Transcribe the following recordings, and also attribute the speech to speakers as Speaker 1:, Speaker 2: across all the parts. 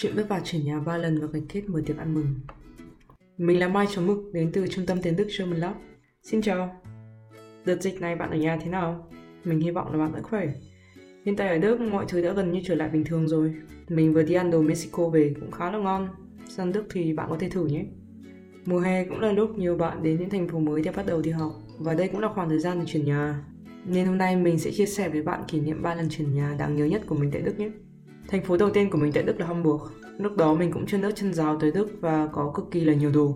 Speaker 1: Chuyện vất vả chuyển nhà ba lần và cái kết mở tiệc ăn mừng. Mình là Mai Chấm Mực, đến từ Trung tâm Tiến Đức German Lab. Xin chào. Đợt dịch này bạn ở nhà thế nào? Mình hy vọng là bạn vẫn khỏe. Hiện tại ở Đức, mọi thứ đã gần như trở lại bình thường rồi. Mình vừa đi ăn đồ Mexico về cũng khá là ngon. Sang Đức thì bạn có thể thử nhé. Mùa hè cũng là lúc nhiều bạn đến những thành phố mới để bắt đầu đi học và đây cũng là khoảng thời gian để chuyển nhà. Nên hôm nay mình sẽ chia sẻ với bạn kỷ niệm 3 lần chuyển nhà đáng nhớ nhất của mình tại Đức nhé. Thành phố đầu tiên của mình tại Đức là Hamburg. Lúc đó mình cũng chân đất chân rào tới Đức và có cực kỳ là nhiều đồ.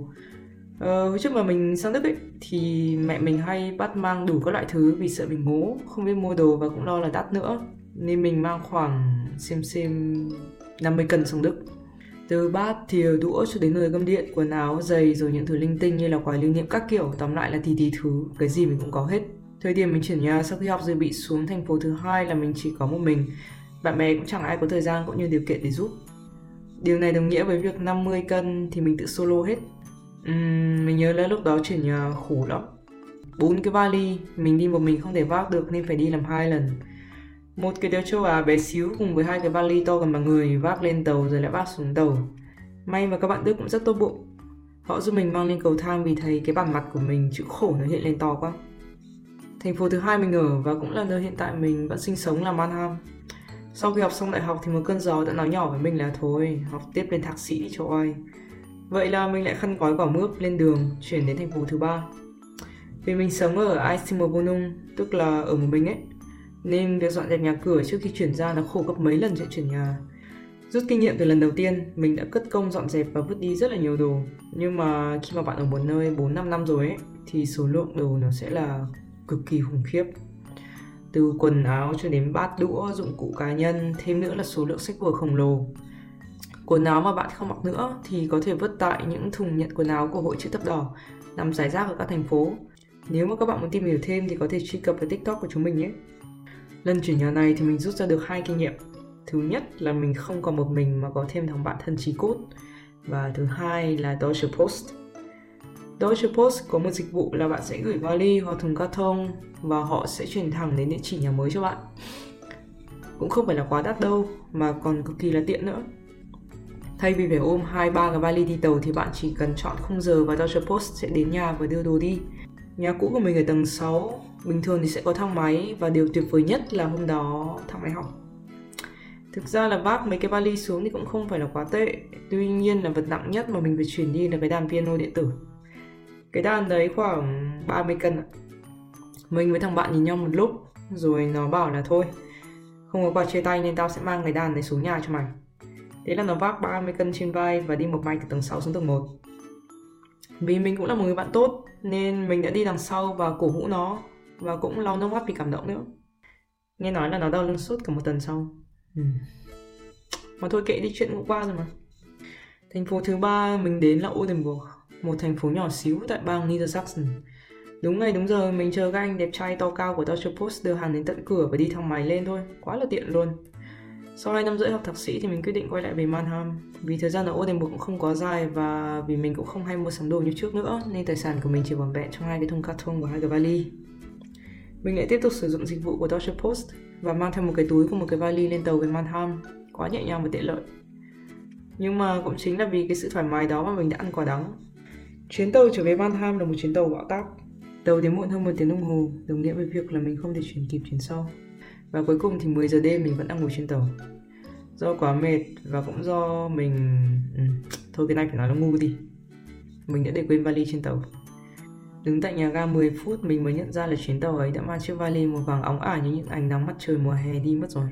Speaker 1: Ờ, hồi trước mà mình sang Đức ấy thì mẹ mình hay bắt mang đủ các loại thứ vì sợ mình ngố, không biết mua đồ và cũng lo là đắt nữa. Nên mình mang khoảng xem xem 50 cân sang Đức. Từ bát, thìa, đũa cho đến nồi cơm điện, quần áo, giày rồi những thứ linh tinh như là quà lưu niệm các kiểu, tóm lại là tí tí thứ, cái gì mình cũng có hết. Thời điểm mình chuyển nhà sau khi học rồi bị xuống thành phố thứ hai là mình chỉ có một mình bạn bè cũng chẳng ai có thời gian cũng như điều kiện để giúp. Điều này đồng nghĩa với việc 50 cân thì mình tự solo hết. Uhm, mình nhớ là lúc đó chuyển nhà khổ lắm. bốn cái vali, mình đi một mình không thể vác được nên phải đi làm hai lần. Một cái đeo châu Á bé xíu cùng với hai cái vali to gần bằng người vác lên tàu rồi lại vác xuống tàu. May mà các bạn Đức cũng rất tốt bụng. Họ giúp mình mang lên cầu thang vì thấy cái bản mặt của mình chữ khổ nó hiện lên to quá. Thành phố thứ hai mình ở và cũng là nơi hiện tại mình vẫn sinh sống là manham sau khi học xong đại học thì một cơn gió đã nói nhỏ với mình là thôi, học tiếp lên thạc sĩ đi cho ai. Vậy là mình lại khăn gói quả mướp lên đường, chuyển đến thành phố thứ ba. Vì mình sống ở Eisimmerwohnung, tức là ở một mình ấy, nên việc dọn dẹp nhà cửa trước khi chuyển ra nó khổ gấp mấy lần chuyện chuyển nhà. Rút kinh nghiệm từ lần đầu tiên, mình đã cất công dọn dẹp và vứt đi rất là nhiều đồ. Nhưng mà khi mà bạn ở một nơi 4-5 năm rồi ấy, thì số lượng đồ nó sẽ là cực kỳ khủng khiếp từ quần áo cho đến bát đũa, dụng cụ cá nhân, thêm nữa là số lượng sách vở khổng lồ. Quần áo mà bạn không mặc nữa thì có thể vứt tại những thùng nhận quần áo của Hội chữ thập đỏ nằm rải rác ở các thành phố. Nếu mà các bạn muốn tìm hiểu thêm thì có thể truy cập vào TikTok của chúng mình nhé. Lần chuyển nhà này thì mình rút ra được hai kinh nghiệm. Thứ nhất là mình không còn một mình mà có thêm thằng bạn thân trí cốt. Và thứ hai là Deutsche Post Deutsche Post có một dịch vụ là bạn sẽ gửi vali hoặc thùng carton và họ sẽ chuyển thẳng đến địa chỉ nhà mới cho bạn. Cũng không phải là quá đắt đâu mà còn cực kỳ là tiện nữa. Thay vì phải ôm hai ba cái vali đi tàu thì bạn chỉ cần chọn khung giờ và Deutsche Post sẽ đến nhà và đưa đồ đi. Nhà cũ của mình ở tầng 6, bình thường thì sẽ có thang máy và điều tuyệt vời nhất là hôm đó thang máy hỏng. Thực ra là vác mấy cái vali xuống thì cũng không phải là quá tệ Tuy nhiên là vật nặng nhất mà mình phải chuyển đi là cái đàn piano điện tử cái đàn đấy khoảng 30 cân ạ. Mình với thằng bạn nhìn nhau một lúc, rồi nó bảo là thôi, không có quà chia tay nên tao sẽ mang cái đàn đấy xuống nhà cho mày. Thế là nó vác 30 cân trên vai và đi một mạch từ tầng 6 xuống tầng 1 vì mình cũng là một người bạn tốt, nên mình đã đi đằng sau và cổ vũ nó, và cũng lau nước mắt vì cảm động nữa. Nghe nói là nó đau lưng suốt cả một tuần sau. Ừ. mà thôi kệ đi, chuyện cũng qua rồi mà. Thành phố thứ ba mình đến là Oldenburg một thành phố nhỏ xíu tại bang Niedersachsen. Đúng ngày đúng giờ mình chờ các anh đẹp trai to cao của Deutsche Post đưa hàng đến tận cửa và đi thang máy lên thôi, quá là tiện luôn. Sau 2 năm rưỡi học thạc sĩ thì mình quyết định quay lại về Mannheim. Vì thời gian ở Oldenburg cũng không quá dài và vì mình cũng không hay mua sắm đồ như trước nữa Nên tài sản của mình chỉ vỏn vẹn trong hai cái thùng carton và hai cái vali. Mình lại tiếp tục sử dụng dịch vụ của Deutsche Post và mang theo một cái túi cùng một cái vali lên tàu về Mannheim. Quá nhẹ nhàng và tiện lợi. Nhưng mà cũng chính là vì cái sự thoải mái đó mà mình đã ăn quả đắng. Chuyến tàu trở về Mannheim là một chuyến tàu bão táp. Tàu đến muộn hơn một tiếng đồng hồ, đồng nghĩa với việc là mình không thể chuyển kịp chuyến sau. Và cuối cùng thì 10 giờ đêm mình vẫn đang ngồi trên tàu. Do quá mệt và cũng do mình... Ừ, thôi cái này phải nói là ngu đi. Mình đã để quên vali trên tàu. Đứng tại nhà ga 10 phút mình mới nhận ra là chuyến tàu ấy đã mang chiếc vali màu vàng óng ả như những ánh nắng mặt trời mùa hè đi mất rồi.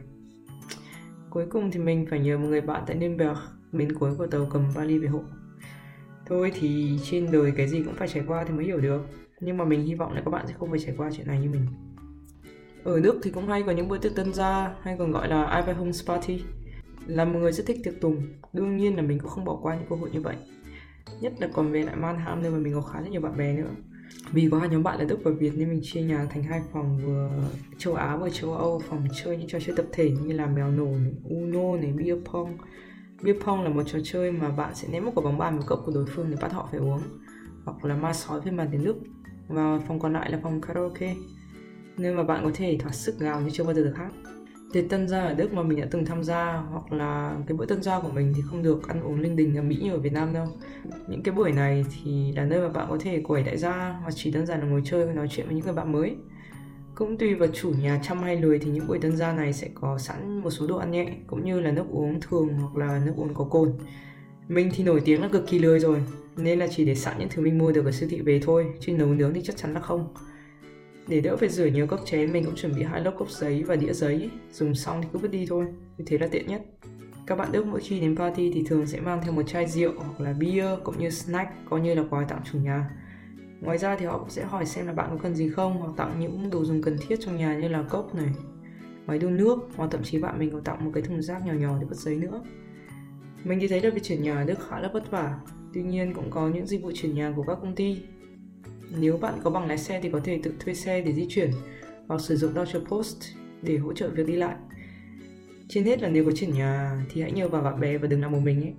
Speaker 1: Cuối cùng thì mình phải nhờ một người bạn tại Nürnberg bên cuối của tàu cầm vali về hộ. Thôi thì trên đời cái gì cũng phải trải qua thì mới hiểu được. Nhưng mà mình hy vọng là các bạn sẽ không phải trải qua chuyện này như mình. Ở Đức thì cũng hay có những bữa tiệc tân gia Hay còn gọi là Ivy home Party Là một người rất thích tiệc tùng. Đương nhiên là mình cũng không bỏ qua những cơ hội như vậy. Nhất là còn về lại Mannheim nơi mà mình có khá là nhiều bạn bè nữa. Vì có hai nhóm bạn là Đức và Việt nên mình chia nhà thành hai phòng vừa châu Á và châu Âu phòng chơi những trò chơi tập thể như là mèo nổ này, Uno này, beer pong. Beer pong là một trò chơi mà bạn sẽ ném một quả bóng bàn vào cốc của đối phương để bắt họ phải uống, hoặc là ma sói phiên bản tiếng Đức và phòng còn lại là phòng karaoke, nơi mà bạn có thể thỏa sức gào như chưa bao giờ được hát tiệc tân gia ở Đức mà mình đã từng tham gia, hoặc là cái bữa tân gia của mình thì không được ăn uống linh đình ở Mỹ như ở Việt Nam đâu. Những cái buổi này thì là nơi mà bạn có thể quẩy đại gia, hoặc chỉ đơn giản là ngồi chơi và nói chuyện với những người bạn mới. Cũng tùy vào chủ nhà chăm hay lười thì những buổi tân gia này sẽ có sẵn một số đồ ăn nhẹ cũng như là nước uống thường hoặc là nước uống có cồn. Mình thì nổi tiếng là cực kỳ lười rồi nên là chỉ để sẵn những thứ mình mua được ở siêu thị về thôi chứ nấu nướng thì chắc chắn là không. Để đỡ phải rửa nhiều cốc chén mình cũng chuẩn bị hai lốc cốc giấy và đĩa giấy Dùng xong thì cứ vứt đi thôi, như thế là tiện nhất Các bạn Đức mỗi khi đến party thì thường sẽ mang theo một chai rượu hoặc là bia cũng như snack coi như là quà tặng chủ nhà Ngoài ra thì họ cũng sẽ hỏi xem là bạn có cần gì không, hoặc tặng những đồ dùng cần thiết trong nhà như là cốc này, máy đun nước, hoặc thậm chí bạn mình còn tặng một cái thùng rác nhỏ nhỏ để vứt giấy nữa mình thì thấy là việc chuyển nhà ở Đức khá là vất vả, Tuy nhiên cũng có những dịch vụ chuyển nhà của các công ty nếu bạn có bằng lái xe thì có thể tự thuê xe để di chuyển, hoặc sử dụng Deutsche Post để hỗ trợ việc đi lại. Trên hết là nếu có chuyển nhà thì hãy nhờ vào bạn bè và đừng làm một mình ấy.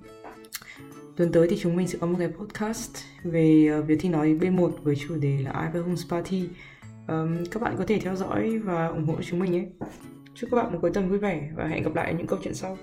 Speaker 1: Tuần tới thì chúng mình sẽ có một cái podcast về uh, việc thi nói B1 với chủ đề là I Will Homes Party. Um, các bạn có thể theo dõi và ủng hộ chúng mình nhé. Chúc các bạn một cuối tuần vui vẻ và hẹn gặp lại ở những câu chuyện sau.